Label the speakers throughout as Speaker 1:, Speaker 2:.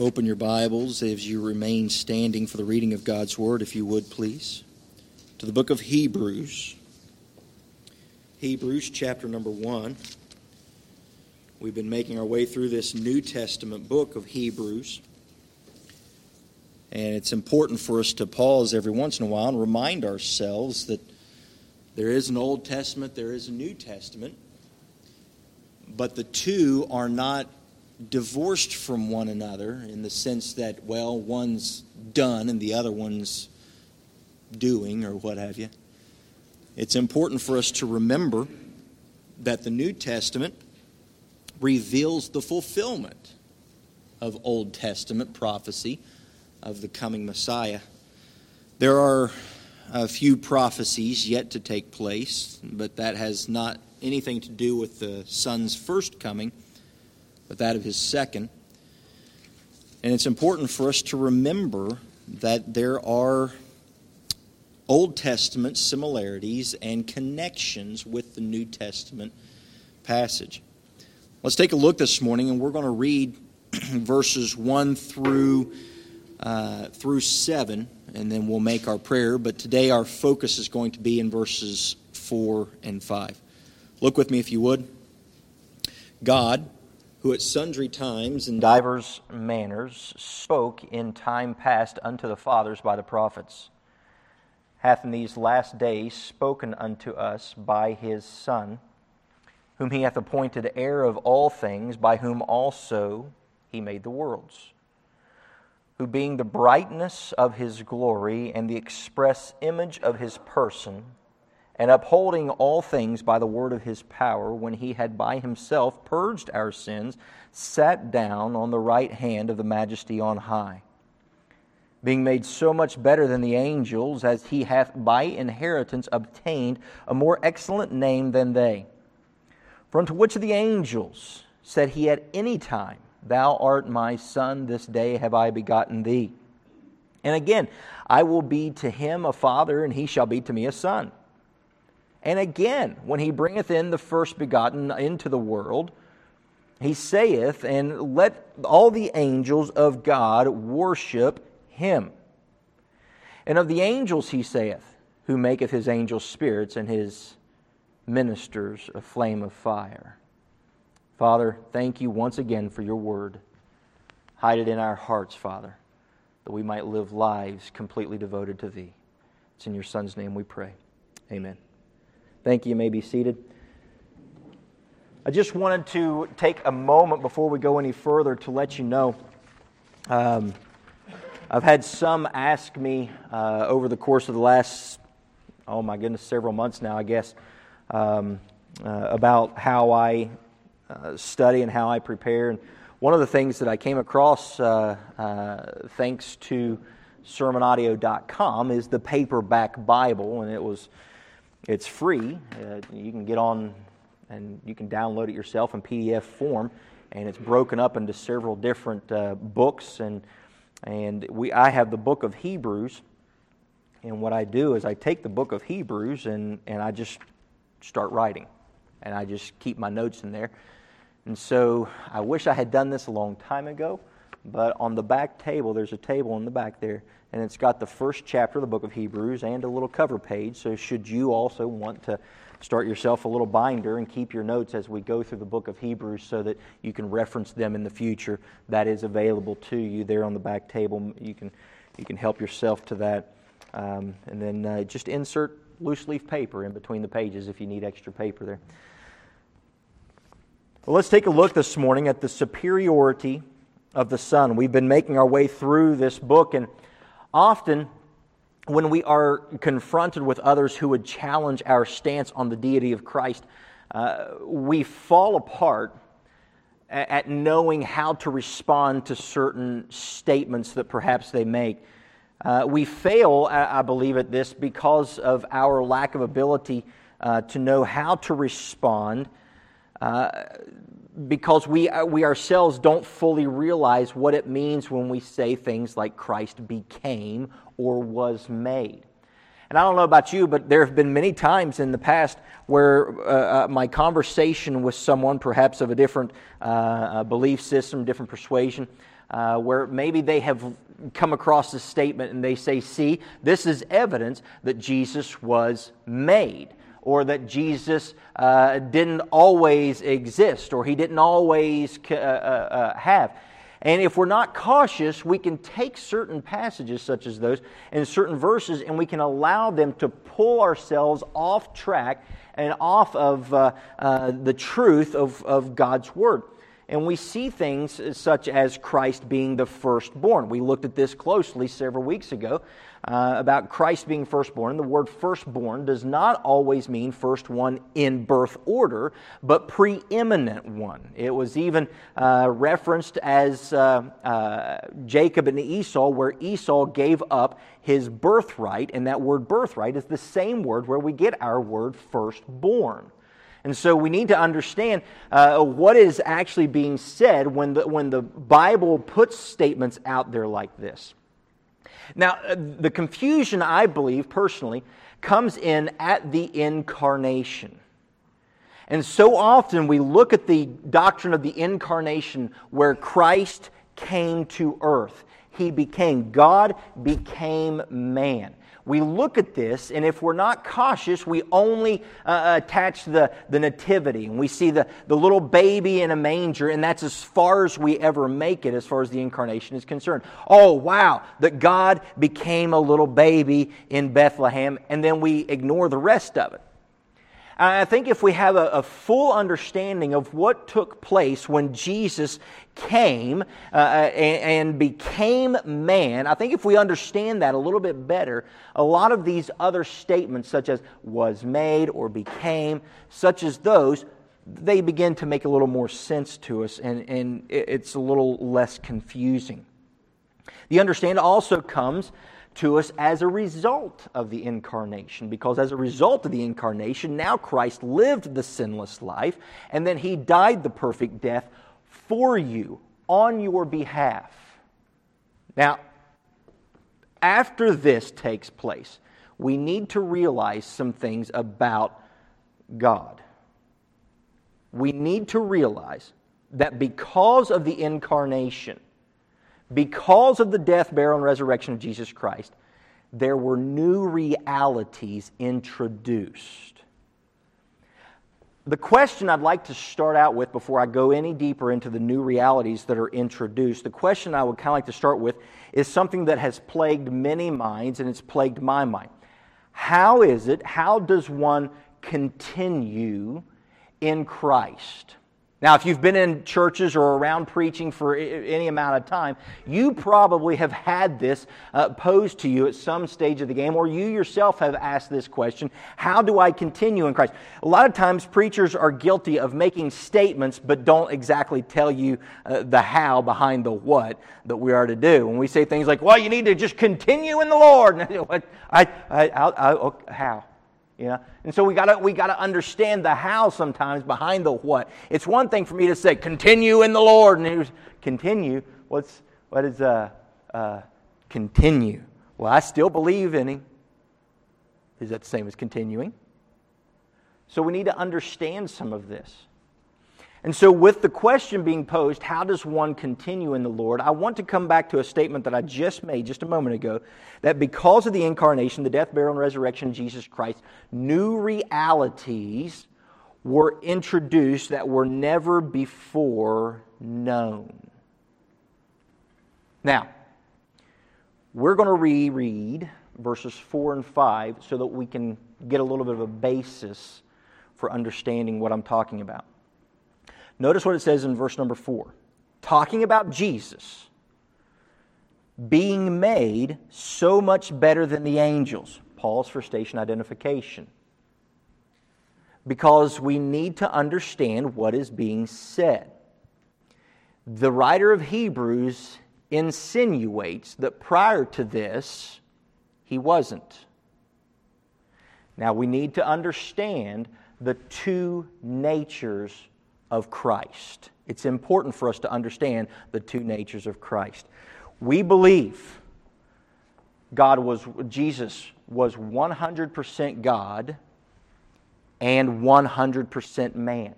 Speaker 1: open your Bibles as you remain standing for the reading of God's Word, if you would, please, to the book of Hebrews. Hebrews chapter number 1. We've been making our way through this New Testament book of Hebrews. And it's important for us to pause every once in a while and remind ourselves that there is an Old Testament, there is a New Testament, but the two are not divorced from one another in the sense that, well, one's done and the other one's doing or what have you. It's important for us to remember that the New Testament reveals the fulfillment of Old Testament prophecy of the coming Messiah. There are a few prophecies yet to take place, but that has not anything to do with the Son's first coming but that of his second. And it's important for us to remember that there are Old Testament similarities and connections with the New Testament passage. Let's take a look this morning, and we're going to read verses 1 through, uh, through 7, and then we'll make our prayer. But today our focus is going to be in verses 4 and 5. Look with me if you would. God who at sundry times and divers manners spoke in time past unto the fathers by the prophets, hath in these last days spoken unto us by his Son, whom he hath appointed heir of all things, by whom also he made the worlds, who being the brightness of his glory and the express image of his person, and upholding all things by the word of his power, when he had by himself purged our sins, sat down on the right hand of the majesty on high. Being made so much better than the angels, as he hath by inheritance obtained a more excellent name than they. For unto which of the angels said he at any time, Thou art my son, this day have I begotten thee? And again, I will be to him a father, and he shall be to me a son. And again, when he bringeth in the first begotten into the world, he saith, And let all the angels of God worship him. And of the angels he saith, Who maketh his angels spirits and his ministers a flame of fire. Father, thank you once again for your word. Hide it in our hearts, Father, that we might live lives completely devoted to thee. It's in your Son's name we pray. Amen. Thank you. You may be seated. I just wanted to take a moment before we go any further to let you know. Um, I've had some ask me uh, over the course of the last, oh my goodness, several months now, I guess, um, uh, about how I uh, study and how I prepare. And one of the things that I came across, uh, uh, thanks to sermonaudio.com, is the paperback Bible, and it was it's free. Uh, you can get on and you can download it yourself in PDF form, and it's broken up into several different uh, books. And and we I have the book of Hebrews, and what I do is I take the book of Hebrews and and I just start writing, and I just keep my notes in there. And so I wish I had done this a long time ago, but on the back table, there's a table in the back there and it's got the first chapter of the book of Hebrews and a little cover page. So, should you also want to start yourself a little binder and keep your notes as we go through the book of Hebrews so that you can reference them in the future, that is available to you there on the back table. You can, you can help yourself to that. Um, and then uh, just insert loose leaf paper in between the pages if you need extra paper there. Well, let's take a look this morning at the superiority of the Son. We've been making our way through this book, and Often, when we are confronted with others who would challenge our stance on the deity of Christ, uh, we fall apart at knowing how to respond to certain statements that perhaps they make. Uh, we fail, I believe, at this because of our lack of ability uh, to know how to respond uh, because we, uh, we ourselves don't fully realize what it means when we say things like Christ became or was made.
Speaker 2: And I don't know about you, but there have been many times in the past where uh, uh, my conversation with someone, perhaps of a different uh, uh belief system, different persuasion, where maybe they have come across this statement and they say, See, this is evidence that Jesus was made, or that Jesus uh, didn't always exist, or he didn't always have. And if we're not cautious, we can take certain passages such as those and certain verses and we can allow them to pull ourselves off track and off of uh, uh, the truth of, of God's Word. And we see things such as Christ being the firstborn. We looked at this closely several weeks ago uh, about Christ being firstborn. The word firstborn does not always mean first one in birth order, but preeminent one. It was even uh, referenced as uh, uh Jacob and Esau, where Esau gave up his birthright, and that word birthright is the same word where we get our word firstborn. And so we need to understand uh, what is actually being said when the, when the Bible puts statements out there like this. Now, uh, the confusion, I believe personally, comes in at the incarnation. And so often we look at the doctrine of the incarnation where Christ came to earth. He became, God became man we look at this, and if we're not cautious, we only uh, attach the, the nativity. And we see the, the little baby in a manger, and that's as far as we ever make it as far as the incarnation is concerned. Oh, wow, that God became a little baby in Bethlehem, and then we ignore the rest of it. I think if we have a, a, full understanding of what took place when Jesus came uh, and, and, became man, I think if we understand that a little bit better, a lot of these other statements, such as was made or became, such as those, they begin to make a little more sense to us and, and it's a little less confusing. The understanding also comes to us as a result of the incarnation. Because as a result of the incarnation, now Christ lived the sinless life, and then he died the perfect death for you on your behalf. Now, after this takes place, we need to realize some things about God. We need to realize that because of the incarnation, because of the death, burial, and resurrection of Jesus Christ, there were new realities introduced. The question I'd like to start out with before I go any deeper into the new realities that are introduced, the question I would kind of like to start with is something that has plagued many minds and it's plagued my mind. How is it, how does one continue in Christ? Now, if you've been in churches or around preaching for any amount of time, you probably have had this uh, posed to you at some stage of the game, or you yourself have asked this question How do I continue in Christ? A lot of times, preachers are guilty of making statements but don't exactly tell you uh, the how behind the what that we are to do. When we say things like, Well, you need to just continue in the Lord, I, I, I, how? You know? And so we gotta we gotta understand the how sometimes behind the what. It's one thing for me to say, continue in the Lord, and was continue. What's what is uh, uh continue? Well, I still believe in him. Is that the same as continuing? So we need to understand some of this. And so, with the question being posed, how does one continue in the Lord? I want to come back to a statement that I just made just a moment ago that because of the incarnation, the death, burial, and resurrection of Jesus Christ, new realities were introduced that were never before known. Now, we're going to reread verses 4 and 5 so that we can get a little bit of a basis for understanding what I'm talking about. Notice what it says in verse number four talking about Jesus being made so much better than the angels. Pause for station identification. Because we need to understand what is being said. The writer of Hebrews insinuates that prior to this, he wasn't. Now we need to understand the two natures of Christ. It's important for us to understand the two natures of Christ. We believe God was, Jesus was 100% God and 100% man.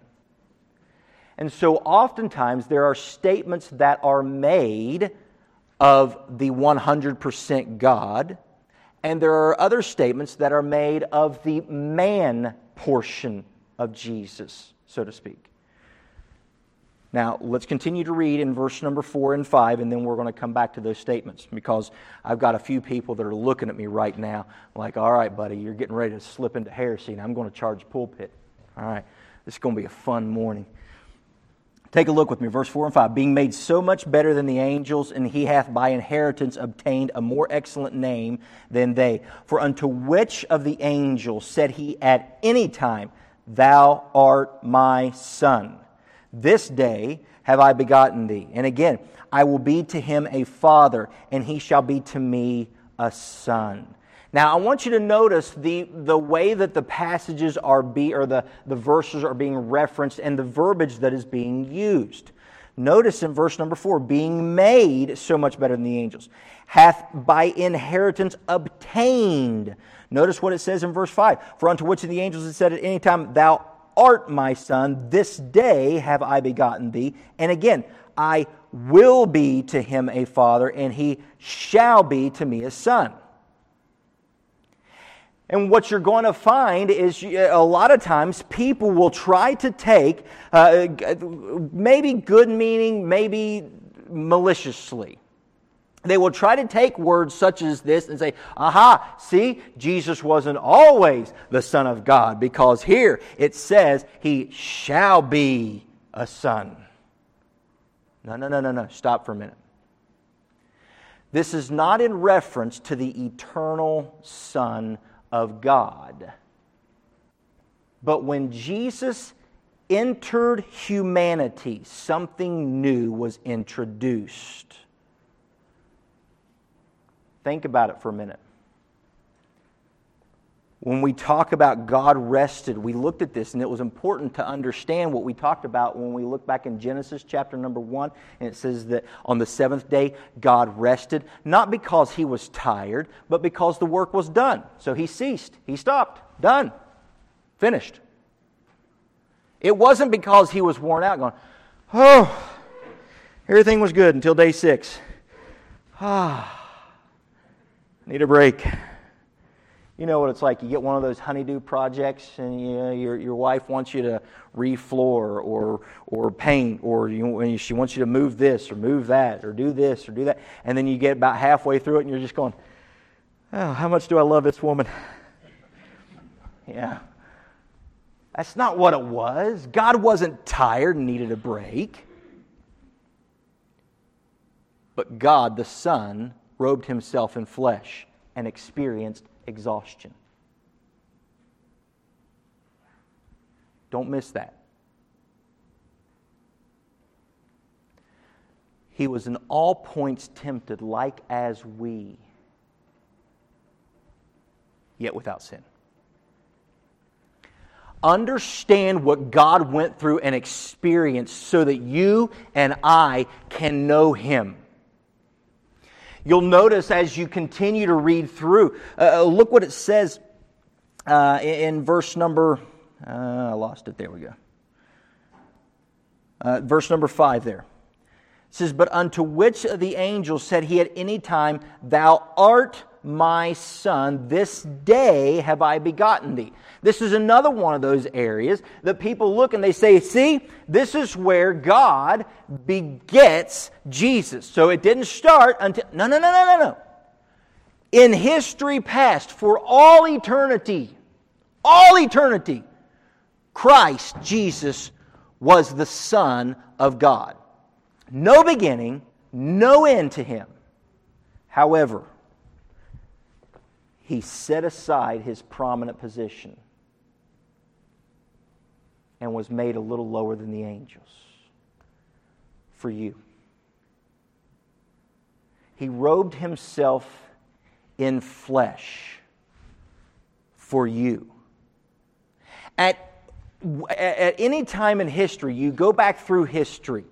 Speaker 2: And so oftentimes there are statements that are made of the 100% God, and there are other statements that are made of the man portion of Jesus, so to speak. Now, let's continue to read in verse number four and five, and then we're going to come back to those statements because I've got a few people that are looking at me right now like, all right, buddy, you're getting ready to slip into heresy, and I'm going to charge pulpit. All right, this is going to be a fun morning. Take a look with me, verse 4 and 5. Being made so much better than the angels, and he hath by inheritance obtained a more excellent name than they. For unto which of the angels said he at any time, Thou art my son? This day have I begotten thee. And again, I will be to him a father, and he shall be to me a son. Now, I want you to notice the, the way that the passages are be, or the, the verses are being referenced and the verbiage that is being used. Notice in verse number four, being made so much better than the angels, hath by inheritance obtained. Notice what it says in verse five. For unto which of the angels it said at any time, Thou art my son, this day have I begotten thee. And again, I will be to him a father, and he shall be to me a son. And what you're going to find is a lot of times people will try to take, uh, maybe good meaning, maybe maliciously. They will try to take words such as this and say, aha, see, Jesus wasn't always the Son of God because here it says he shall be a son. No, no, no, no, no. Stop for a minute. This is not in reference to the eternal Son of God. But when Jesus entered humanity, something new was introduced. Think about it for a minute. When we talk about God rested, we looked at this, and it was important to understand what we talked about when we look back in Genesis chapter number one, and it says that on the seventh day, God rested, not because he was tired, but because the work was done. So he ceased, he stopped, done, finished. It wasn't because he was worn out, going, oh, everything was good until day six. Ah. Need a break. You know what it's like. You get one of those honeydew projects, and you know, your, your wife wants you to refloor or, or paint, or you, she wants you to move this or move that, or do this or do that. And then you get about halfway through it, and you're just going, Oh, how much do I love this woman? Yeah. That's not what it was. God wasn't tired and needed a break. But God, the Son, robed himself in flesh and experienced exhaustion. Don't miss that. He was in all points tempted, like as we, yet without sin. Understand what God went through and experienced so that you and I can know Him. You'll notice as you continue to read through, uh, uh look what it says uh, in verse number, uh, I lost it, there we go. Uh, verse number five there. It says, But unto which of the angels said he at any time, Thou art my son, this day have I begotten thee. This is another one of those areas that people look and they say, see, this is where God begets Jesus. So it didn't start until, no, no, no, no, no, no. In history past, for all eternity, all eternity, Christ, Jesus, was the Son of God. No beginning, no end to him. However, he set aside his prominent position and was made a little lower than the angels for you. He robed himself in flesh for you. At, at any time in history, you go back through history,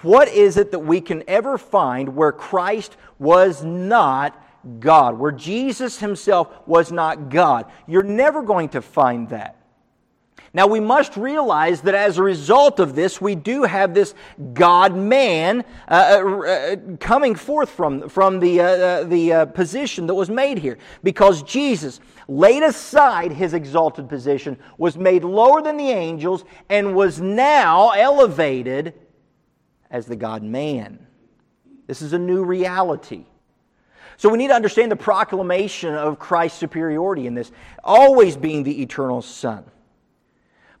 Speaker 2: what is it that we can ever find where Christ was not God, where Jesus himself was not God. You're never going to find that. Now, we must realize that as a result of this, we do have this God man uh, uh, uh, coming forth from, from the, uh, uh the uh, position that was made here. Because Jesus laid aside his exalted position, was made lower than the angels, and was now elevated as the God man. This is a new reality. So we need to understand the proclamation of Christ's superiority in this, always being the eternal Son.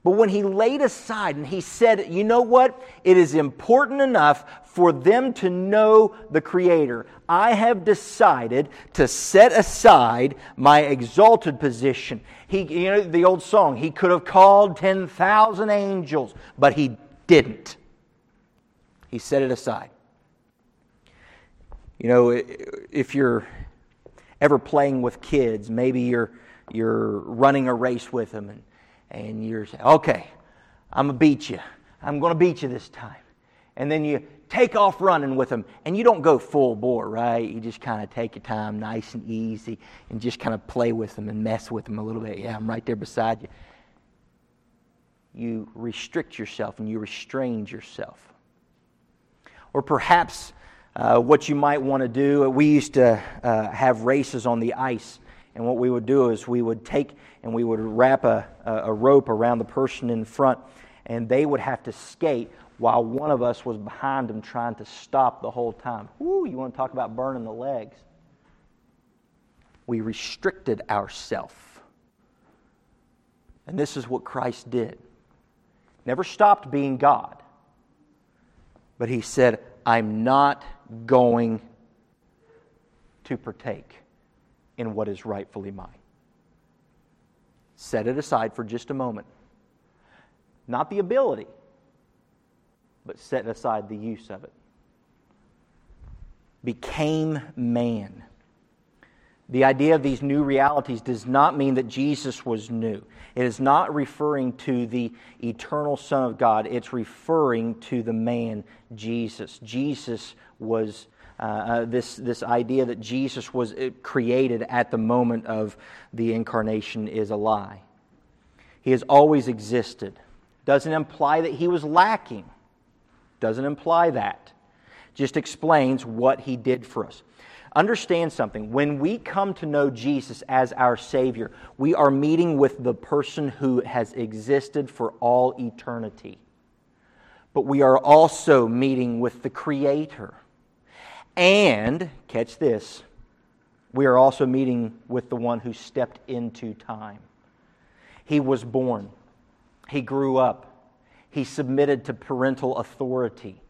Speaker 2: But when he laid aside and he said, you know what? It is important enough for them to know the Creator. I have decided to set aside my exalted position. He, you know, the old song, he could have called 10,000 angels, but he didn't. He set it aside. You know, if you're ever playing with kids, maybe you're, you're running a race with them and and you're saying, okay, I'm to beat you. I'm to beat you this time. And then you take off running with them, and you don't go full bore, right? You just kind of take your time, nice and easy, and just kind of play with them and mess with them a little bit. Yeah, I'm right there beside you. You restrict yourself and you restrain yourself. Or perhaps uh, what you might want to do, we used to uh, have races on the ice and what we would do is we would take and we would wrap a, a rope around the person in front, and they would have to skate while one of us was behind them trying to stop the whole time. Whoo, you want to talk about burning the legs? We restricted ourselves. And this is what Christ did. Never stopped being God. But he said, I'm not going to partake in what is rightfully mine. Set it aside for just a moment. Not the ability, but set aside the use of it. Became man. The idea of these new realities does not mean that Jesus was new. It is not referring to the eternal Son of God, it's referring to the man Jesus. Jesus was uh, uh, this, this idea that Jesus was uh, created at the moment of the incarnation is a lie. He has always existed. Doesn't imply that he was lacking. Doesn't imply that. Just explains what he did for us. Understand something. When we come to know Jesus as our Savior, we are meeting with the person who has existed for all eternity. But we are also meeting with the Creator and, catch this, we are also meeting with the one who stepped into time. He was born, he grew up, he submitted to parental authority.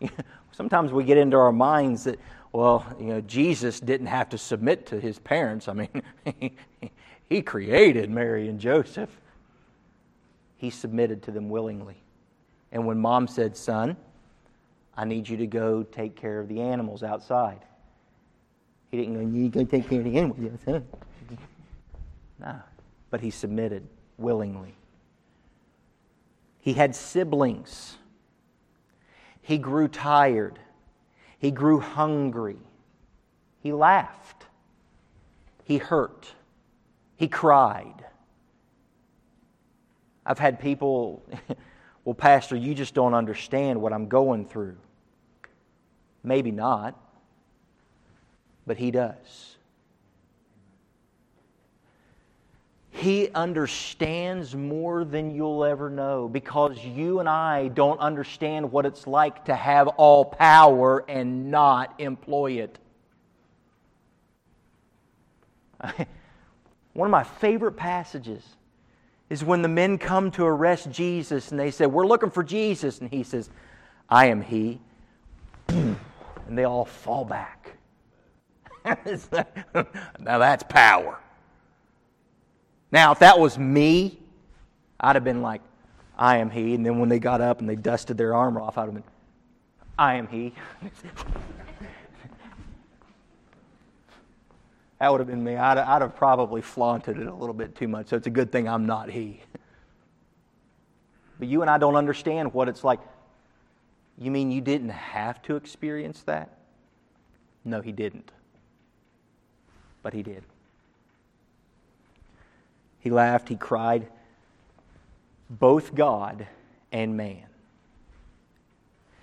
Speaker 2: Sometimes we get into our minds that, well, you know, Jesus didn't have to submit to his parents. I mean, he created Mary and Joseph. He submitted to them willingly. And when mom said, Son, I need you to go take care of the animals outside. He didn't go, you go take care of the animals outside. No. But he submitted willingly. He had siblings. He grew tired. He grew hungry. He laughed. He hurt. He cried. I've had people, well, Pastor, you just don't understand what I'm going through. Maybe not, but He does. He understands more than you'll ever know because you and I don't understand what it's like to have all power and not employ it. One of my favorite passages is when the men come to arrest Jesus and they say, We're looking for Jesus. And he says, I am he and they all fall back. now that's power. Now, if that was me, I'd have been like, I am he. And then when they got up and they dusted their armor off, I'd have been, I am he. that would have been me. I'd, I'd have probably flaunted it a little bit too much. So it's a good thing I'm not he. But you and I don't understand what it's like you mean you didn't have to experience that? No, he didn't. but he did. He laughed, he cried, both God and man.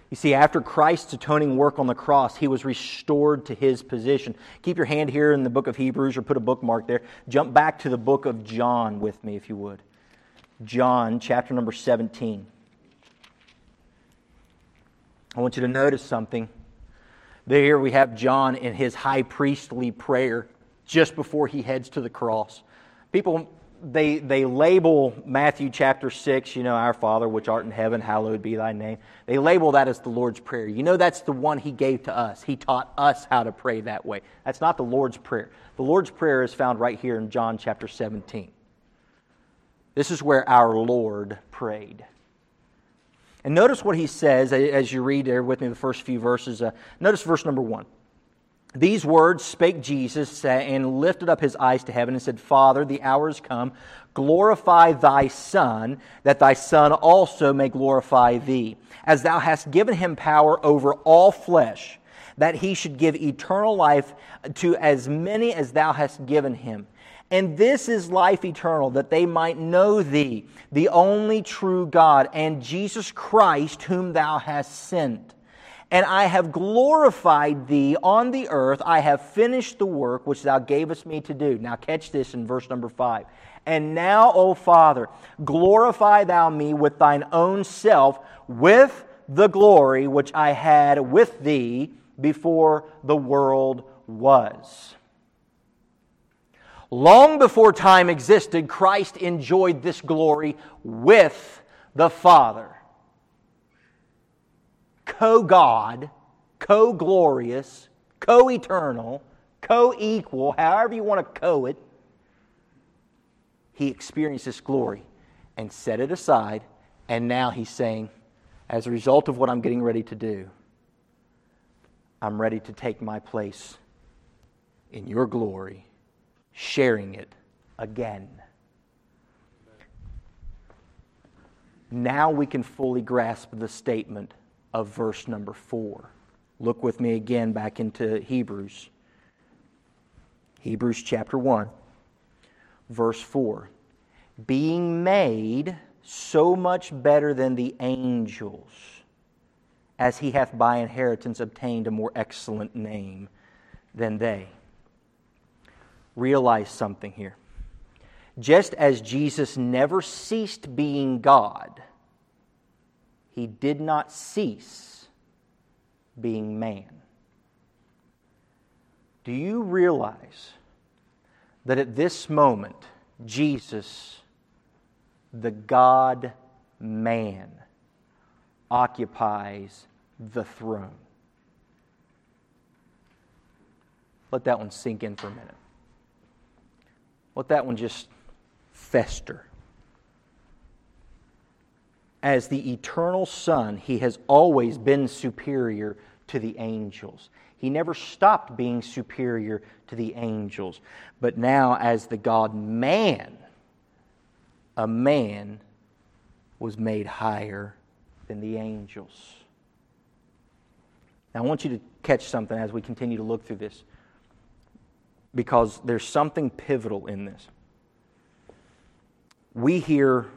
Speaker 2: You see, after Christ's atoning work on the cross, he was restored to his position. Keep your hand here in the book of Hebrews or put a bookmark there. Jump back to the book of John with me, if you would. John, chapter number 17. I want you to notice something. There we have John in his high priestly prayer just before he heads to the cross. People they, they label Matthew chapter 6, you know, Our Father, which art in heaven, hallowed be thy name. They label that as the Lord's Prayer. You know, that's the one he gave to us. He taught us how to pray that way. That's not the Lord's Prayer. The Lord's Prayer is found right here in John chapter 17. This is where our Lord prayed. And notice what he says as you read there with me the first few verses. Uh, notice verse number one. These words spake Jesus and lifted up his eyes to heaven and said, Father, the hour is come. Glorify thy Son, that thy Son also may glorify thee, as thou hast given him power over all flesh, that he should give eternal life to as many as thou hast given him. And this is life eternal, that they might know thee, the only true God, and Jesus Christ, whom thou hast sent and I have glorified thee on the earth. I have finished the work which thou gavest me to do. Now, catch this in verse number five. And now, O Father, glorify thou me with thine own self, with the glory which I had with thee before the world was. Long before time existed, Christ enjoyed this glory with the Father co God, co glorious, co eternal, co equal, however you want to co it, he experienced this glory and set it aside. And now he's saying, as a result of what I'm getting ready to do, I'm ready to take my place in your glory, sharing it again. Now we can fully grasp the statement of verse number 4. Look with me again back into Hebrews. Hebrews chapter 1, verse 4. Being made so much better than the angels, as he hath by inheritance obtained a more excellent name than they. Realize something here. Just as Jesus never ceased being God, he did not cease being man. Do you realize that at this moment, Jesus, the God man, occupies the throne? Let that one sink in for a minute. Let that one just fester as the eternal Son, he has always been superior to the angels. He never stopped being superior to the angels. But now, as the God man, a man was made higher than the angels. Now, I want you to catch something as we continue to look through this because there's something pivotal in this. We hear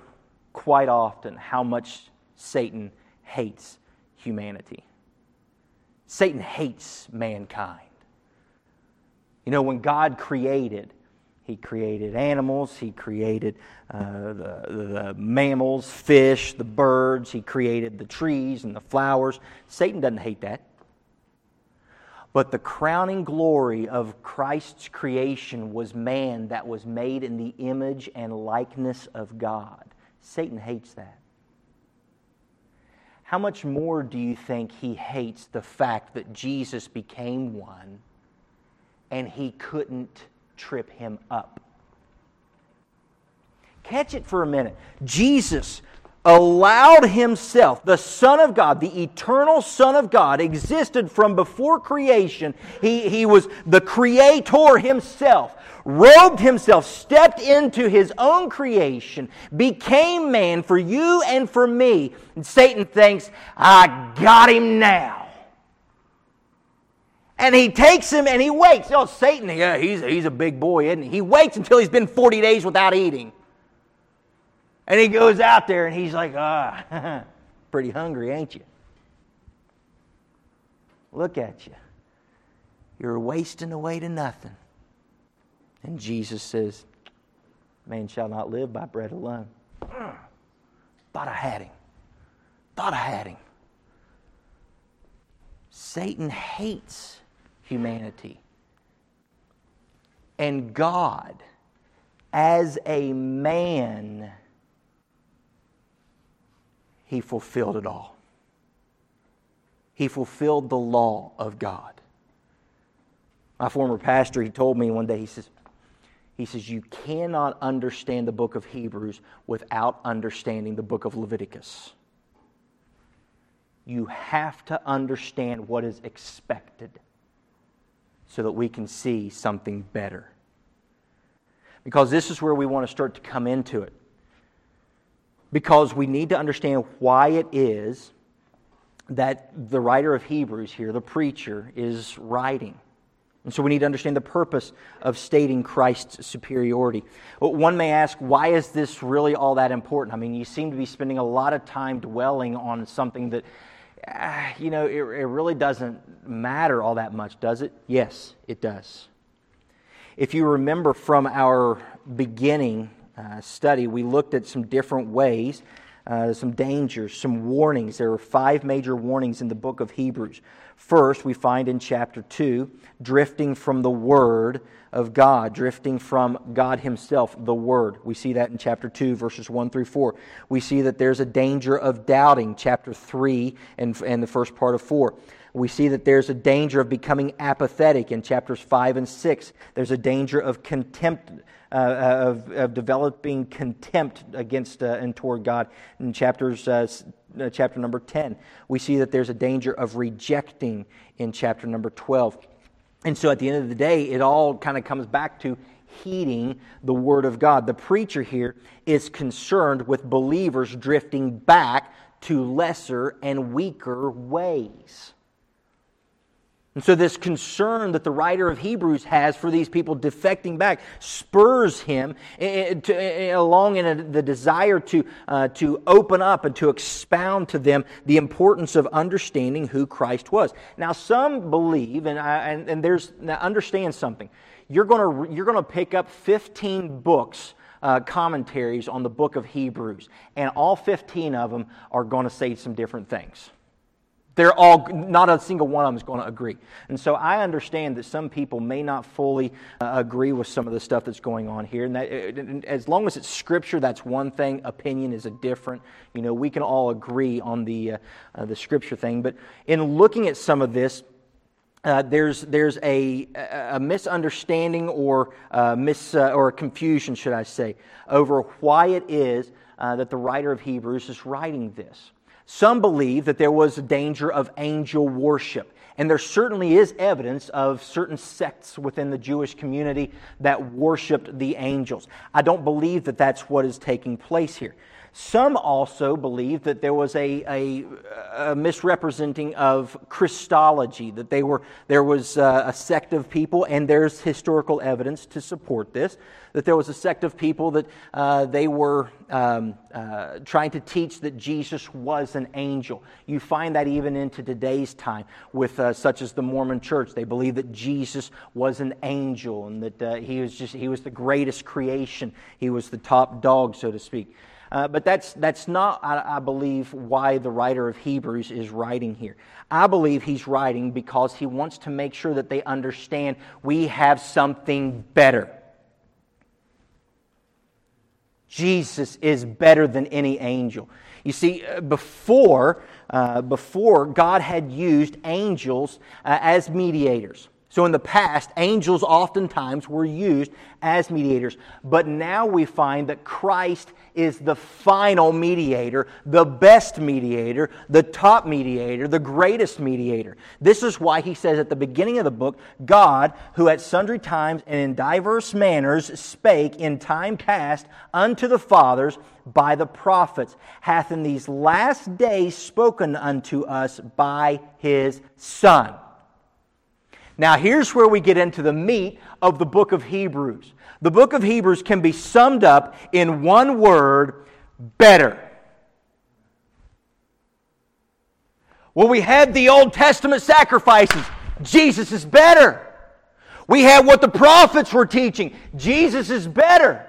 Speaker 2: quite often how much Satan hates humanity. Satan hates mankind. You know, when God created, He created animals, He created uh, the, the mammals, fish, the birds, He created the trees and the flowers. Satan doesn't hate that. But the crowning glory of Christ's creation was man that was made in the image and likeness of God. Satan hates that. How much more do you think he hates the fact that Jesus became one and he couldn't trip him up? Catch it for a minute. Jesus allowed himself, the Son of God, the eternal Son of God, existed from before creation. He, he was the Creator himself, robed himself, stepped into his own creation, became man for you and for me. And Satan thinks, I got him now. And he takes him and he waits. Oh, Satan, yeah, he's, he's a big boy, isn't he? He waits until he's been 40 days without eating. And he goes out there and he's like, ah, pretty hungry, ain't you? Look at you. You're wasting away to nothing. And Jesus says, Man shall not live by bread alone. Thought I had him. Thought I had him. Satan hates humanity. And God, as a man, he fulfilled it all. He fulfilled the law of God. My former pastor, he told me one day, he says, he says, You cannot understand the book of Hebrews without understanding the book of Leviticus. You have to understand what is expected so that we can see something better. Because this is where we want to start to come into it. Because we need to understand why it is that the writer of Hebrews here, the preacher, is writing. And so we need to understand the purpose of stating Christ's superiority. One may ask, why is this really all that important? I mean, you seem to be spending a lot of time dwelling on something that, uh, you know, it, it really doesn't matter all that much, does it? Yes, it does. If you remember from our beginning uh, study, we looked at some different ways uh, some dangers, some warnings. There are five major warnings in the book of Hebrews. First, we find in chapter 2, drifting from the Word of God, drifting from God Himself, the Word. We see that in chapter 2, verses 1 through 4. We see that there's a danger of doubting, chapter 3 and, and the first part of 4. We see that there's a danger of becoming apathetic in chapters 5 and 6. There's a danger of contempt uh, of, of, developing contempt against uh, and toward God. In chapters, uh, uh, chapter number 10, we see that there's a danger of rejecting in chapter number 12. And so at the end of the day, it all kind of comes back to heeding the Word of God. The preacher here is concerned with believers drifting back to lesser and weaker ways. And so, this concern that the writer of Hebrews has for these people defecting back spurs him along in the desire to, uh, to open up and to expound to them the importance of understanding who Christ was. Now, some believe, and, I, and, and there's, now understand something. You're going you're going to pick up 15 books. Uh, commentaries on the book of Hebrews, and all 15 of them are going to say some different things. They're all, not a single one of them is going to agree. And so I understand that some people may not fully uh, agree with some of the stuff that's going on here. And that, as long as it's scripture, that's one thing. Opinion is a different. You know, we can all agree on the, uh, uh, the scripture thing. But in looking at some of this, uh, there's, there's a, a misunderstanding or, uh, mis, uh, or confusion, should I say, over why it is uh, that the writer of Hebrews is writing this. Some believe that there was a danger of angel worship. And there certainly is evidence of certain sects within the Jewish community that worshiped the angels. I don't believe that that's what is taking place here. Some also believe that there was a, a, a misrepresenting of Christology, that they were, there was a, a sect of people, and there's historical evidence to support this, that there was a sect of people that uh, they were um, uh, trying to teach that Jesus was an angel. You find that even into today's time with uh, such as the Mormon church. They believe that Jesus was an angel and that uh, he, was just, he was the greatest creation, he was the top dog, so to speak. Uh, but that's, that's not, I, I, believe, why the writer of Hebrews is writing here. I believe he's writing because he wants to make sure that they understand we have something better. Jesus is better than any angel. You see, uh, before, uh, before God had used angels uh, as mediators. So, in the past, angels oftentimes were used as mediators. But now we find that Christ is the final mediator, the best mediator, the top mediator, the greatest mediator. This is why he says at the beginning of the book God, who at sundry times and in diverse manners spake in time past unto the fathers by the prophets, hath in these last days spoken unto us by his Son Now, here's where we get into the meat of the book of Hebrews. The book of Hebrews can be summed up in one word better. Well, we had the Old Testament sacrifices. Jesus is better. We had what the prophets were teaching. Jesus is better.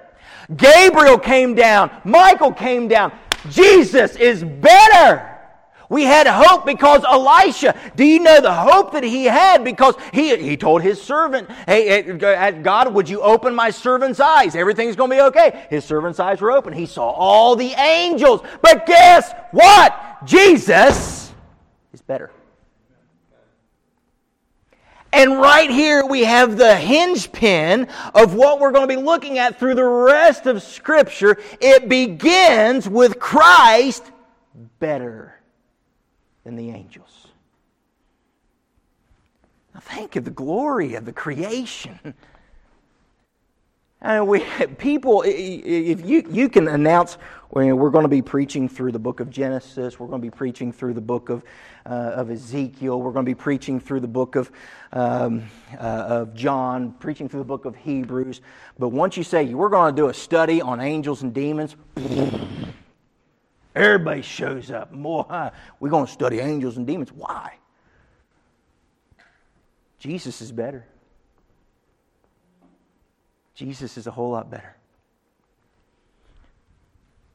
Speaker 2: Gabriel came down. Michael came down. Jesus is better. We had hope because Elisha, do you know the hope that he had? Because he, he told his servant, hey, God, would you open my servant's eyes? Everything's going to be okay. His servant's eyes were open. He saw all the angels. But guess what? Jesus is better. And right here we have the hinge pin of what we're going to be looking at through the rest of Scripture. It begins with Christ better than the angels. Now think of the glory of the creation. And we, people, if you, you can announce, we're going to be preaching through the book of Genesis, we're going to be preaching through the book of, uh, of Ezekiel, we're going to be preaching through the book of, um, uh, of John, preaching through the book of Hebrews. But once you say, we're going to do a study on angels and demons, Everybody shows up. Boy, we're going to study angels and demons. Why? Jesus is better. Jesus is a whole lot better.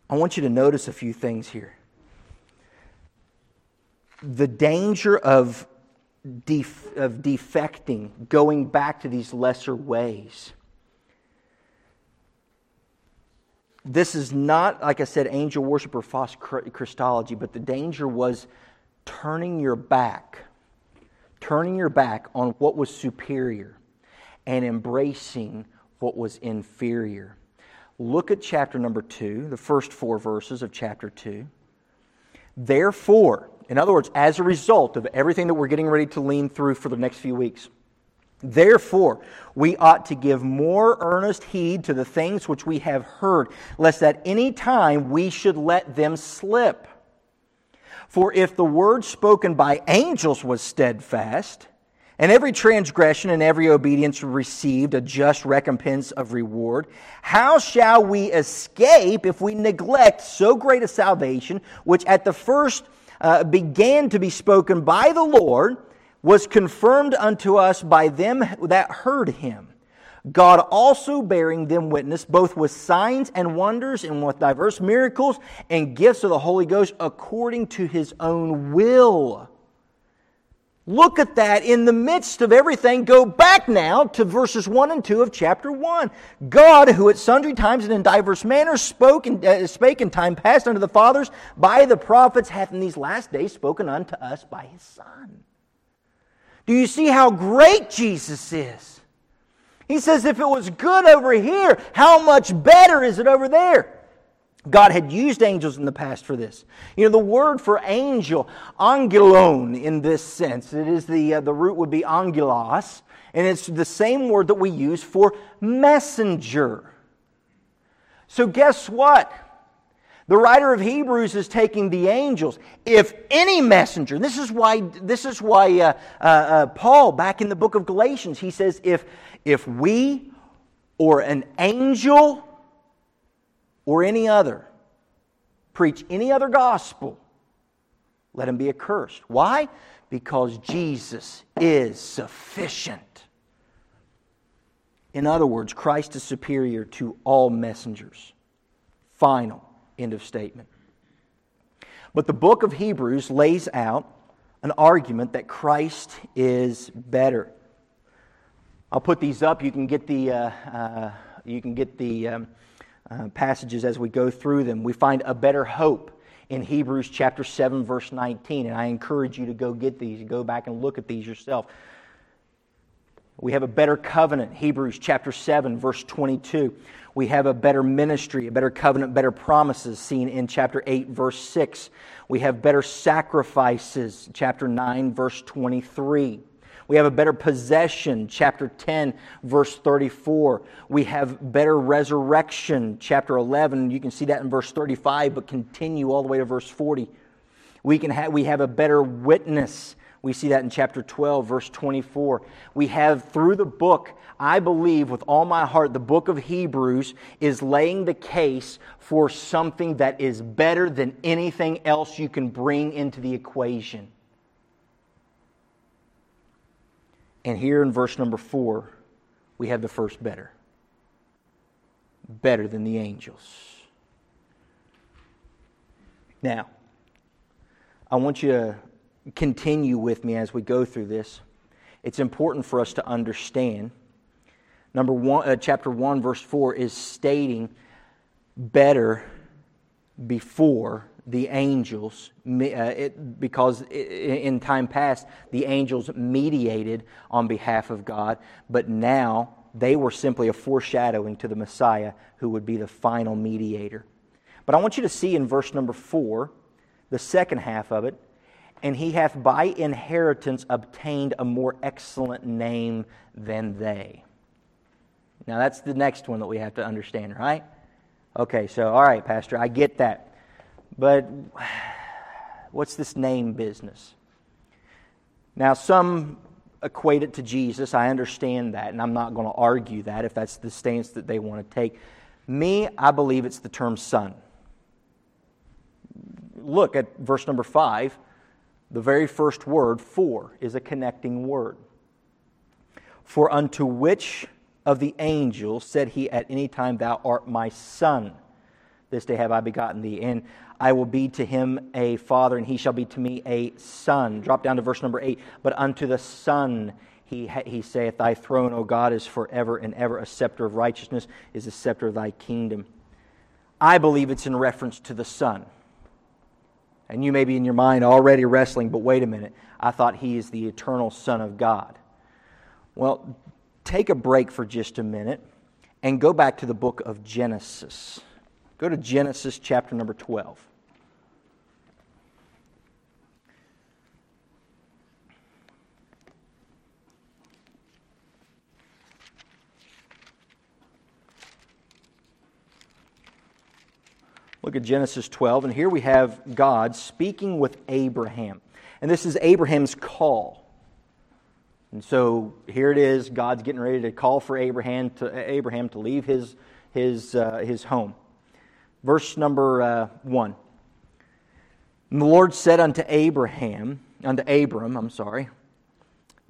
Speaker 2: I want you to notice a few things here. The danger of, def- of defecting, going back to these lesser ways This is not, like I said, angel worship or false Christology, but the danger was turning your back, turning your back on what was superior and embracing what was inferior. Look at chapter number two, the first four verses of chapter two. Therefore, in other words, as a result of everything that we're getting ready to lean through for the next few weeks, Therefore, we ought to give more earnest heed to the things which we have heard, lest at any time we should let them slip. For if the word spoken by angels was steadfast, and every transgression and every obedience received a just recompense of reward, how shall we escape if we neglect so great a salvation, which at the first uh, began to be spoken by the Lord? Was confirmed unto us by them that heard him. God also bearing them witness, both with signs and wonders and with diverse miracles and gifts of the Holy Ghost according to his own will. Look at that in the midst of everything. Go back now to verses 1 and 2 of chapter 1. God, who at sundry times and in diverse manners spoke and, uh, spake in time past unto the fathers by the prophets, hath in these last days spoken unto us by his Son do you see how great Jesus is? He says, if it was good over here, how much better is it over there? God had used angels in the past for this. You know, the word for angel, angelon in this sense, it is the, uh, the root would be angelos, and it's the same word that we use for messenger. So, guess what? The writer of Hebrews is taking the angels. If any messenger, this is why, this is why uh, uh, uh, Paul, back in the book of Galatians, he says, if, if we or an angel or any other preach any other gospel, let him be accursed. Why? Because Jesus is sufficient. In other words, Christ is superior to all messengers. Final. End of statement. But the book of Hebrews lays out an argument that Christ is better. I'll put these up. You can get the, uh, uh, you can get the um, uh, passages as we go through them. We find a better hope in Hebrews chapter 7, verse 19. And I encourage you to go get these, go back and look at these yourself. We have a better covenant, Hebrews chapter 7, verse 22. We have a better ministry, a better covenant, better promises, seen in chapter 8, verse 6. We have better sacrifices, chapter 9, verse 23. We have a better possession, chapter 10, verse 34. We have better resurrection, chapter 11. You can see that in verse 35, but continue all the way to verse 40. We, can have, we have a better witness, We see that in chapter 12, verse 24. We have through the book, I believe with all my heart, the book of Hebrews is laying the case for something that is better than anything else you can bring into the equation. And here in verse number 4, we have the first better. Better than the angels. Now, I want you to continue with me as we go through this. It's important for us to understand. Number one, uh, chapter 1, verse 4 is stating better before the angels, uh, it, because in time past, the angels mediated on behalf of God, but now they were simply a foreshadowing to the Messiah who would be the final mediator. But I want you to see in verse number four, the second half of it, and he hath by inheritance obtained a more excellent name than they. Now, that's the next one that we have to understand, right? Okay, so, all right, Pastor, I get that. But what's this name business? Now, some equate it to Jesus. I understand that, and I'm not going to argue that if that's the stance that they want to take. Me, I believe it's the term son look at verse number five, the very first word, for, is a connecting word. For unto which of the angels said he at any time, Thou art my son? This day have I begotten thee. And I will be to him a father, and he shall be to me a son. Drop down to verse number eight. But unto the Son he, he saith, Thy throne, O God, is forever and ever. A scepter of righteousness is the scepter of thy kingdom. I believe it's in reference to the Son. And you may be in your mind already wrestling, but wait a minute. I thought he is the eternal Son of God. Well, take a break for just a minute and go back to the book of Genesis. Go to Genesis chapter number 12. Look at Genesis 12, and here we have God speaking with Abraham. And this is Abraham's call. And so here it is God's getting ready to call for Abraham to, Abraham to leave his, his, uh, his home. Verse number uh, 1. And the Lord said unto Abraham, unto Abram, I'm sorry,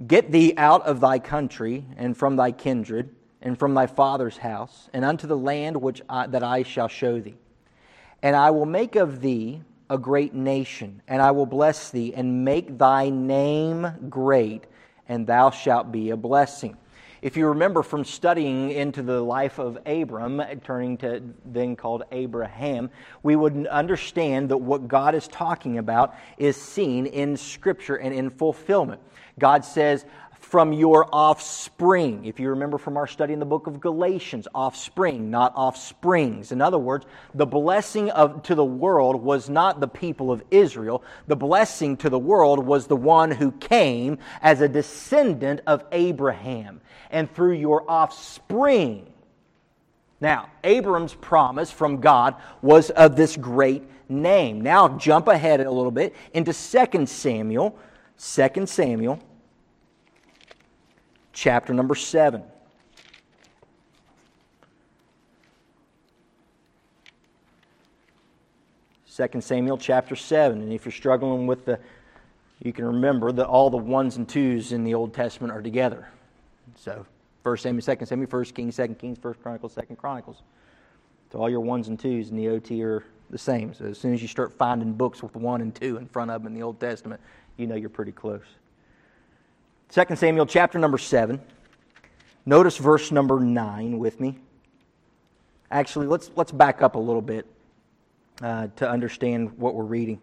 Speaker 2: Get thee out of thy country and from thy kindred and from thy father's house and unto the land which I, that I shall show thee. And I will make of thee a great nation, and I will bless thee, and make thy name great, and thou shalt be a blessing. If you remember from studying into the life of Abram, turning to then called Abraham, we would understand that what God is talking about is seen in Scripture and in fulfillment. God says, from your offspring. If you remember from our study in the book of Galatians, offspring, not offsprings. In other words, the blessing of, to the world was not the people of Israel. The blessing to the world was the one who came as a descendant of Abraham. And through your offspring. Now, Abram's promise from God was of this great name. Now, jump ahead a little bit into 2 Samuel. 2 Samuel chapter number 7. Second Samuel chapter 7. And if you're struggling with the, you can remember that all the ones and twos in the Old Testament are together. So, First Samuel, Second Samuel, First Kings, Second Kings, First Chronicles, Second Chronicles. So all your ones and twos in the OT are the same. So as soon as you start finding books with one and two in front of them in the Old Testament, you know you're pretty close. 2 Samuel chapter number 7. Notice verse number 9 with me. Actually, let's, let's back up a little bit uh, to understand what we're reading.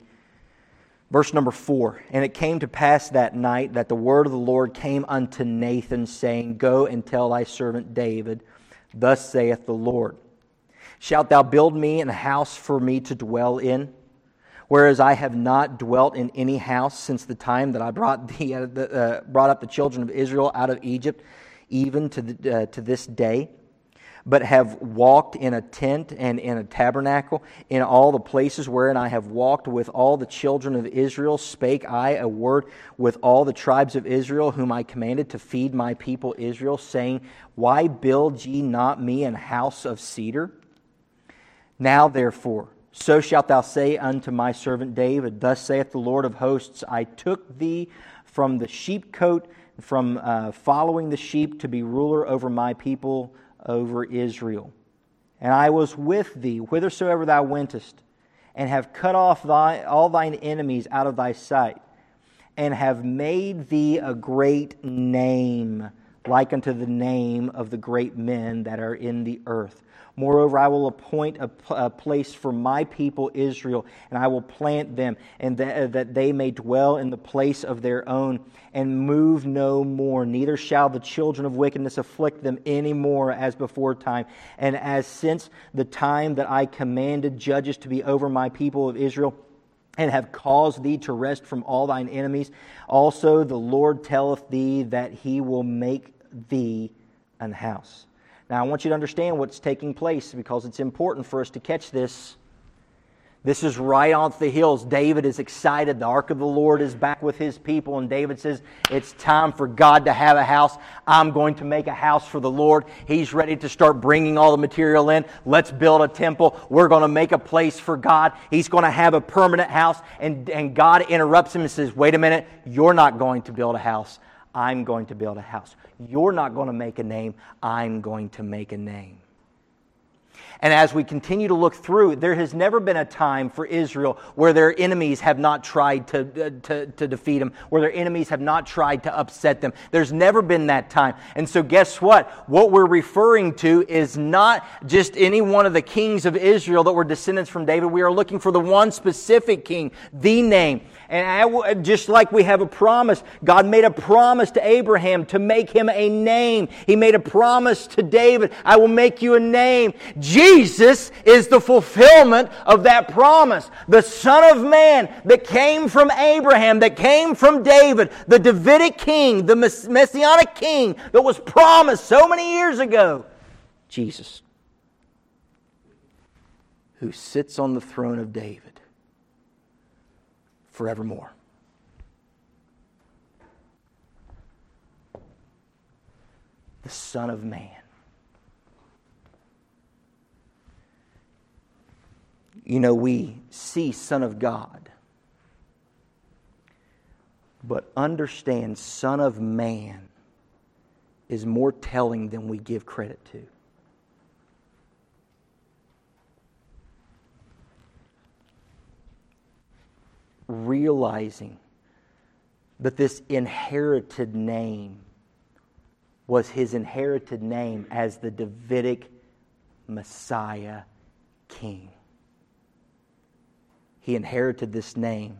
Speaker 2: Verse number 4 And it came to pass that night that the word of the Lord came unto Nathan, saying, Go and tell thy servant David, Thus saith the Lord Shalt thou build me an house for me to dwell in? Whereas I have not dwelt in any house since the time that I brought, the, uh, the uh, brought up the children of Israel out of Egypt, even to, the, uh, to this day. but have walked in a tent and in a tabernacle, in all the places wherein I have walked with all the children of Israel, spake I a word with all the tribes of Israel, whom I commanded to feed my people Israel, saying, Why build ye not me an house of cedar? Now therefore, so shalt thou say unto my servant David, Thus saith the Lord of hosts, I took thee from the sheepcote, from uh, following the sheep to be ruler over my people over Israel. And I was with thee whithersoever thou wentest, and have cut off thy, all thine enemies out of thy sight, and have made thee a great name, like unto the name of the great men that are in the earth. Moreover, I will appoint a, place for my people Israel, and I will plant them, and that, uh, that they may dwell in the place of their own, and move no more. Neither shall the children of wickedness afflict them any more as before time. And as since the time that I commanded judges to be over my people of Israel, and have caused thee to rest from all thine enemies, also the Lord telleth thee that he will make thee an house. Now, I want you to understand what's taking place because it's important for us to catch this. This is right off the hills. David is excited. The ark of the Lord is back with his people, and David says, It's time for God to have a house. I'm going to make a house for the Lord. He's ready to start bringing all the material in. Let's build a temple. We're going to make a place for God. He's going to have a permanent house. And, and God interrupts him and says, Wait a minute, you're not going to build a house. I'm going to build a house. You're not going to make a name. I'm going to make a name. And as we continue to look through, there has never been a time for Israel where their enemies have not tried to, uh, to, to, defeat them, where their enemies have not tried to upset them. There's never been that time. And so, guess what? What we're referring to is not just any one of the kings of Israel that were descendants from David. We are looking for the one specific king, the name. And just like we have a promise, God made a promise to Abraham to make him a name. He made a promise to David, I will make you a name. Jesus is the fulfillment of that promise. The Son of Man that came from Abraham, that came from David, the Davidic king, the messianic king that was promised so many years ago. Jesus, who sits on the throne of David forevermore. The Son of Man. You know, we see Son of God, but understand Son of Man is more telling than we give credit to. Realizing that this inherited name was his inherited name as the Davidic Messiah King. He inherited this name,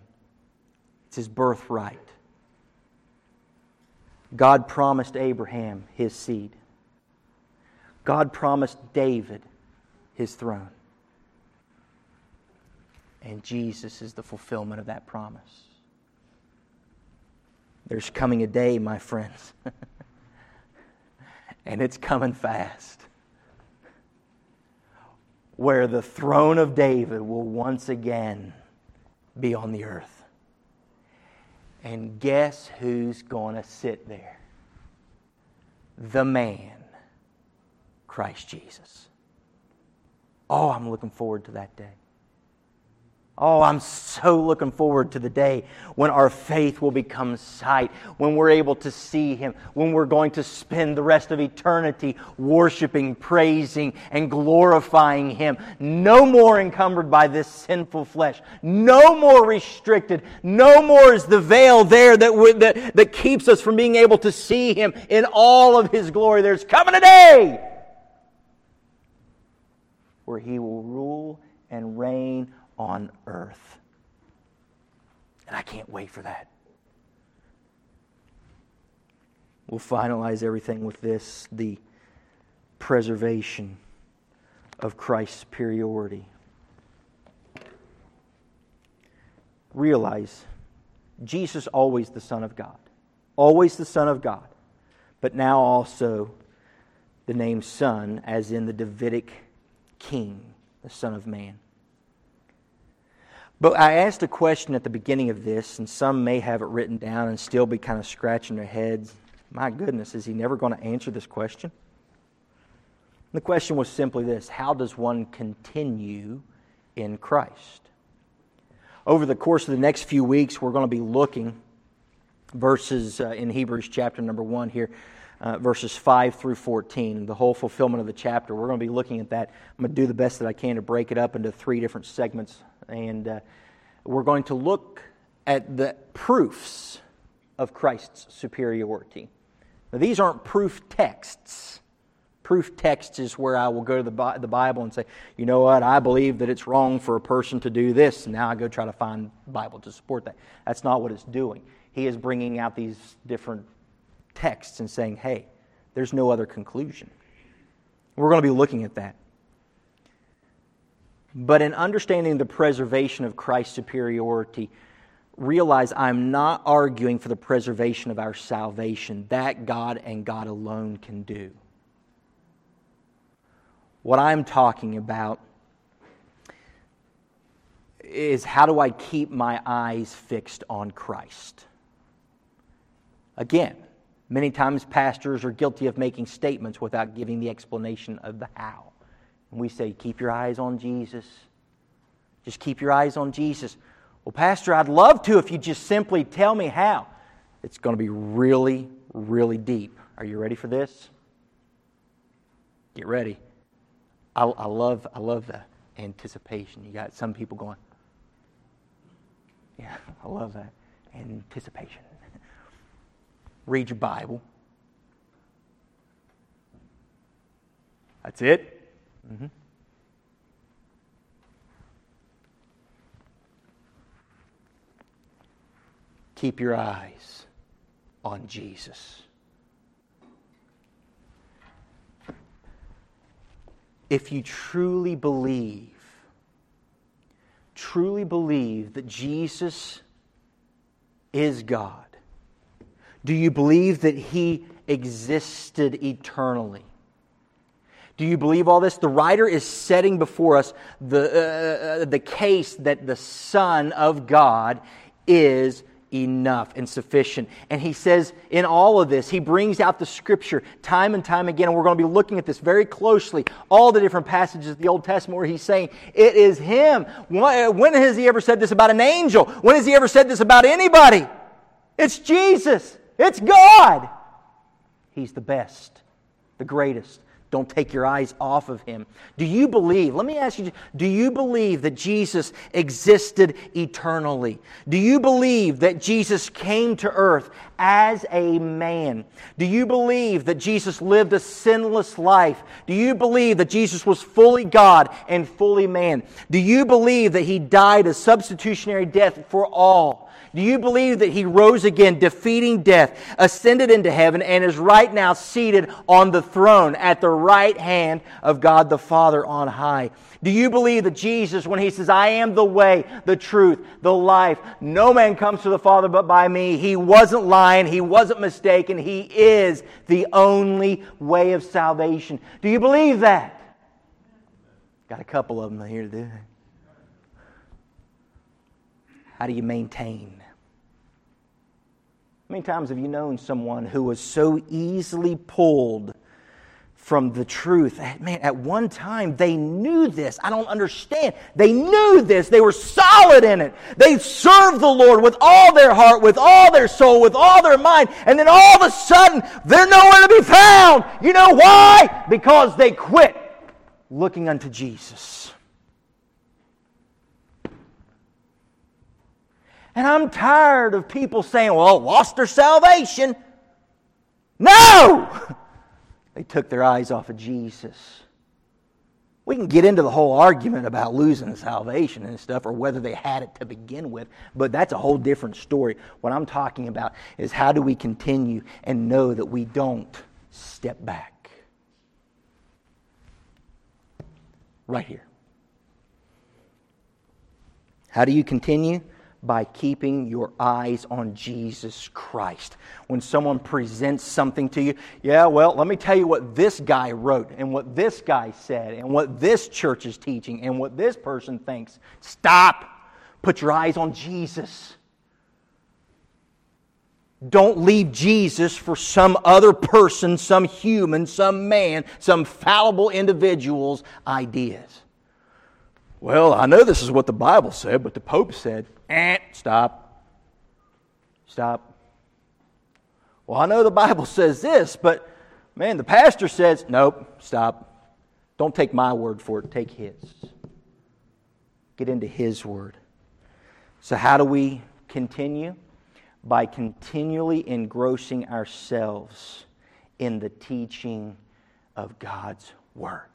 Speaker 2: it's his birthright. God promised Abraham his seed. God promised David his throne. And Jesus is the fulfillment of that promise. There's coming a day, my friends, and it's coming fast, where the throne of David will once again be on the earth. And guess who's going to sit there? The man, Christ Jesus. Oh, I'm looking forward to that day. Oh, I'm so looking forward to the day when our faith will become sight, when we're able to see Him, when we're going to spend the rest of eternity worshiping, praising, and glorifying Him. No more encumbered by this sinful flesh, no more restricted, no more is the veil there that, that, that keeps us from being able to see Him in all of His glory. There's coming a day where He will rule and reign on earth. And I can't wait for that. We'll finalize everything with this the preservation of Christ's superiority. Realize Jesus always the Son of God, always the Son of God, but now also the name Son as in the Davidic king, the Son of Man. But I asked a question at the beginning of this, and some may have it written down and still be kind of scratching their heads. My goodness, is he never going to answer this question? The question was simply this How does one continue in Christ? Over the course of the next few weeks, we're going to be looking verses uh, in Hebrews chapter number 1 here, uh, verses 5 through 14, the whole fulfillment of the chapter. We're going to be looking at that. I'm going to do the best that I can to break it up into three different segments. And uh, we're going to look at the proofs of Christ's superiority. Now, these aren't proof texts. Proof texts is where I will go to the, the Bible and say, you know what, I believe that it's wrong for a person to do this. And now I go try to find Bible to support that. That's not what it's doing. He is bringing out these different texts and saying, hey, there's no other conclusion. We're going to be looking at that. But in understanding the preservation of Christ's superiority, realize I'm not arguing for the preservation of our salvation. That God and God alone can do. What I'm talking about is how do I keep my eyes fixed on Christ? Again, many times pastors are guilty of making statements without giving the explanation of the how. And we say, keep your eyes on Jesus. Just keep your eyes on Jesus. Well, Pastor, I'd love to if you just simply tell me how. It's going to be really, really deep. Are you ready for this? Get ready. I, I love, I love the anticipation. You got some people going, yeah, I love that. Anticipation. Read your Bible. That's it. Mm-hmm. Keep your eyes on Jesus. If you truly believe, truly believe that Jesus is God, do you believe that He existed eternally? Do you believe all this? The writer is setting before us the, uh, uh the case that the Son of God is enough and sufficient. And he says in all of this, he brings out the scripture time and time again. And we're going to be looking at this very closely. All the different passages of the Old Testament where he's saying, It is him. When has he ever said this about an angel? When has he ever said this about anybody? It's Jesus. It's God. He's the best, the greatest, don't take your eyes off of him. Do you believe, let me ask you, do you believe that Jesus existed eternally? Do you believe that Jesus came to earth as a man? Do you believe that Jesus lived a sinless life? Do you believe that Jesus was fully God and fully man? Do you believe that he died a substitutionary death for all? Do you believe that he rose again, defeating death, ascended into heaven, and is right now seated on the throne at the right hand of God the Father on high? Do you believe that Jesus, when he says, I am the way, the truth, the life, no man comes to the Father but by me, he wasn't lying, he wasn't mistaken, he is the only way of salvation? Do you believe that? Got a couple of them here to do. How do you maintain many times have you known someone who was so easily pulled from the truth? Eh, man, at one time they knew this. I don't understand. They knew this. They were solid in it. They served the Lord with all their heart, with all their soul, with all their mind. And then all of a sudden, they're nowhere to be found. You know why? Because they quit looking unto Jesus. And I'm tired of people saying, well, lost their salvation. No! They took their eyes off of Jesus. We can get into the whole argument about losing salvation and stuff or whether they had it to begin with, but that's a whole different story. What I'm talking about is how do we continue and know that we don't step back? Right here. How do you continue? By keeping your eyes on Jesus Christ. When someone presents something to you, yeah, well, let me tell you what this guy wrote and what this guy said and what this church is teaching and what this person thinks. Stop. Put your eyes on Jesus. Don't leave Jesus for some other person, some human, some man, some fallible individual's ideas. Well, I know this is what the Bible said, but the Pope said, eh, stop. Stop. Well, I know the Bible says this, but man, the pastor says, nope, stop. Don't take my word for it, take his. Get into his word. So, how do we continue? By continually engrossing ourselves in the teaching of God's word.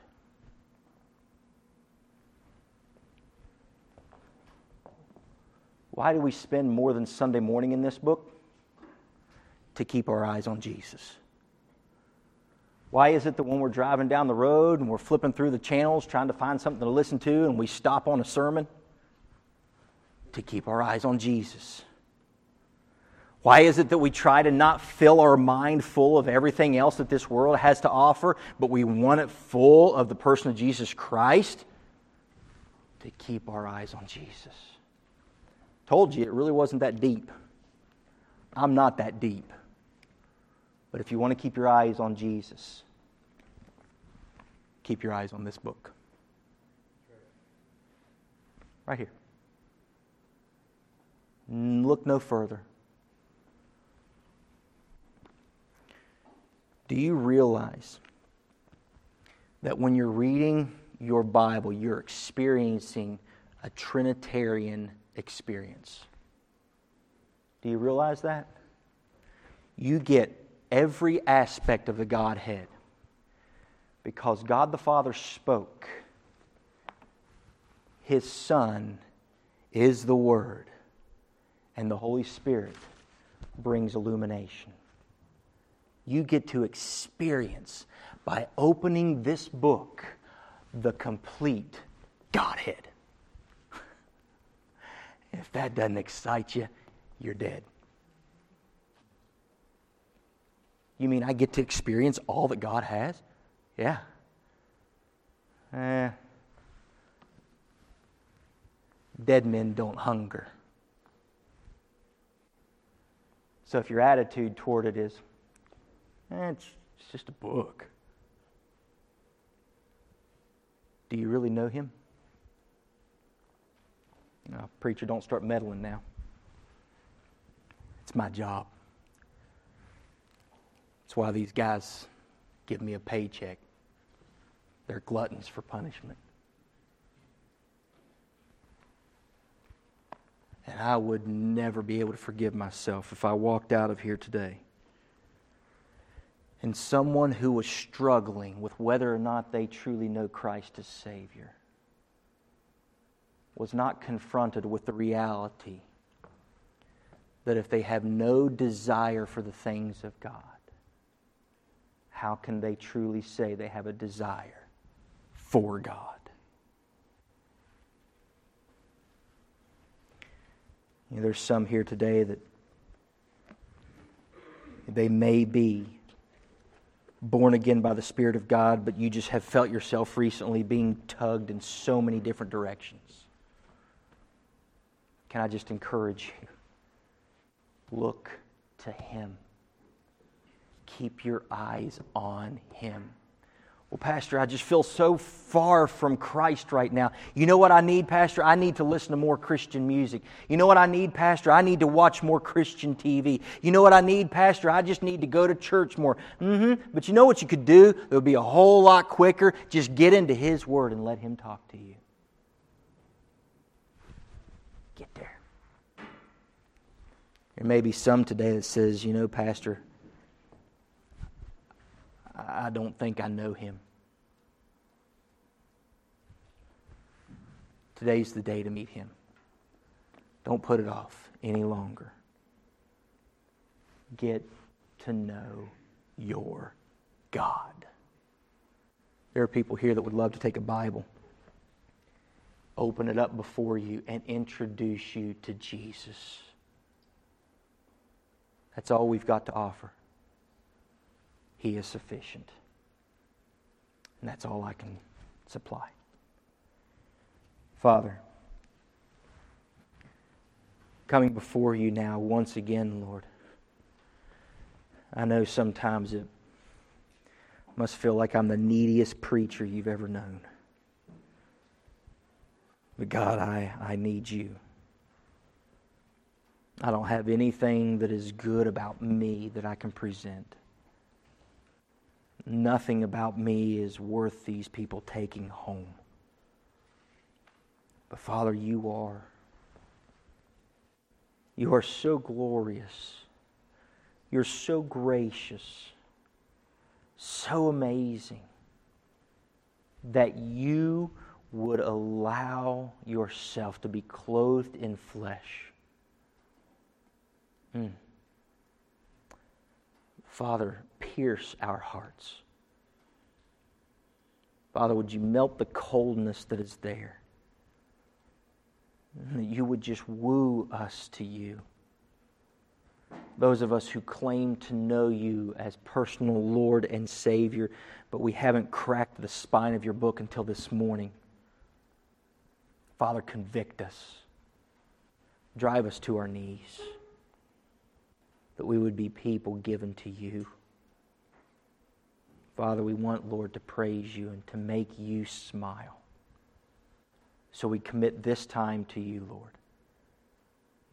Speaker 2: Why do we spend more than Sunday morning in this book? To keep our eyes on Jesus. Why is it that when we're driving down the road and we're flipping through the channels trying to find something to listen to and we stop on a sermon? To keep our eyes on Jesus. Why is it that we try to not fill our mind full of everything else that this world has to offer, but we want it full of the person of Jesus Christ? To keep our eyes on Jesus. Told you it really wasn't that deep. I'm not that deep. But if you want to keep your eyes on Jesus, keep your eyes on this book. Right here. Look no further. Do you realize that when you're reading your Bible, you're experiencing a Trinitarian experience. Do you realize that? You get every aspect of the Godhead because God the Father spoke. His Son is the Word, and the Holy Spirit brings illumination. You get to experience, by opening this book, the complete Godhead. If that doesn't excite you, you're dead. You mean I get to experience all that God has? Yeah. Eh. Dead men don't hunger. So if your attitude toward it is, eh, it's, it's just a book, do you really know Him? No, preacher, don't start meddling now. It's my job. That's why these guys give me a paycheck. They're gluttons for punishment. And I would never be able to forgive myself if I walked out of here today and someone who was struggling with whether or not they truly know Christ as Savior was not confronted with the reality that if they have no desire for the things of God, how can they truly say they have a desire for God? You know, there's some here today that they may be born again by the Spirit of God, but you just have felt yourself recently being tugged in so many different directions. Can I just encourage you? Look to Him. Keep your eyes on Him. Well, Pastor, I just feel so far from Christ right now. You know what I need, Pastor? I need to listen to more Christian music. You know what I need, Pastor? I need to watch more Christian TV. You know what I need, Pastor? I just need to go to church more. Mm-hmm. But you know what you could do? It would be a whole lot quicker. Just get into His Word and let Him talk to you. Get there. There may be some today that says, you know, Pastor, I don't think I know him. Today's the day to meet him. Don't put it off any longer. Get to know your God. There are people here that would love to take a Bible open it up before you and introduce you to Jesus. That's all we've got to offer. He is sufficient. And that's all I can supply. Father, coming before you now once again, Lord, I know sometimes it must feel like I'm the neediest preacher you've ever known. But God, I, I need you. I don't have anything that is good about me that I can present. Nothing about me is worth these people taking home. But Father, you are. You are so glorious. You're so gracious, so amazing that you would allow yourself to be clothed in flesh. Mm. Father, pierce our hearts. Father, would you melt the coldness that is there? That you would just woo us to you. Those of us who claim to know you as personal Lord and Savior, but we haven't cracked the spine of your book until this morning. Father, convict us. Drive us to our knees. That we would be people given to you. Father, we want, Lord, to praise you and to make you smile. So we commit this time to you, Lord.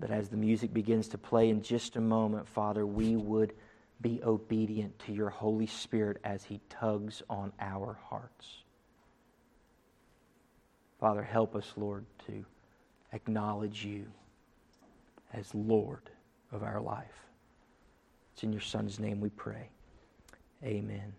Speaker 2: That as the music begins to play in just a moment, Father, we would be obedient to your Holy Spirit as he tugs on our hearts. Father, help us, Lord, to acknowledge you as Lord of our life. It's in your Son's name we pray. Amen.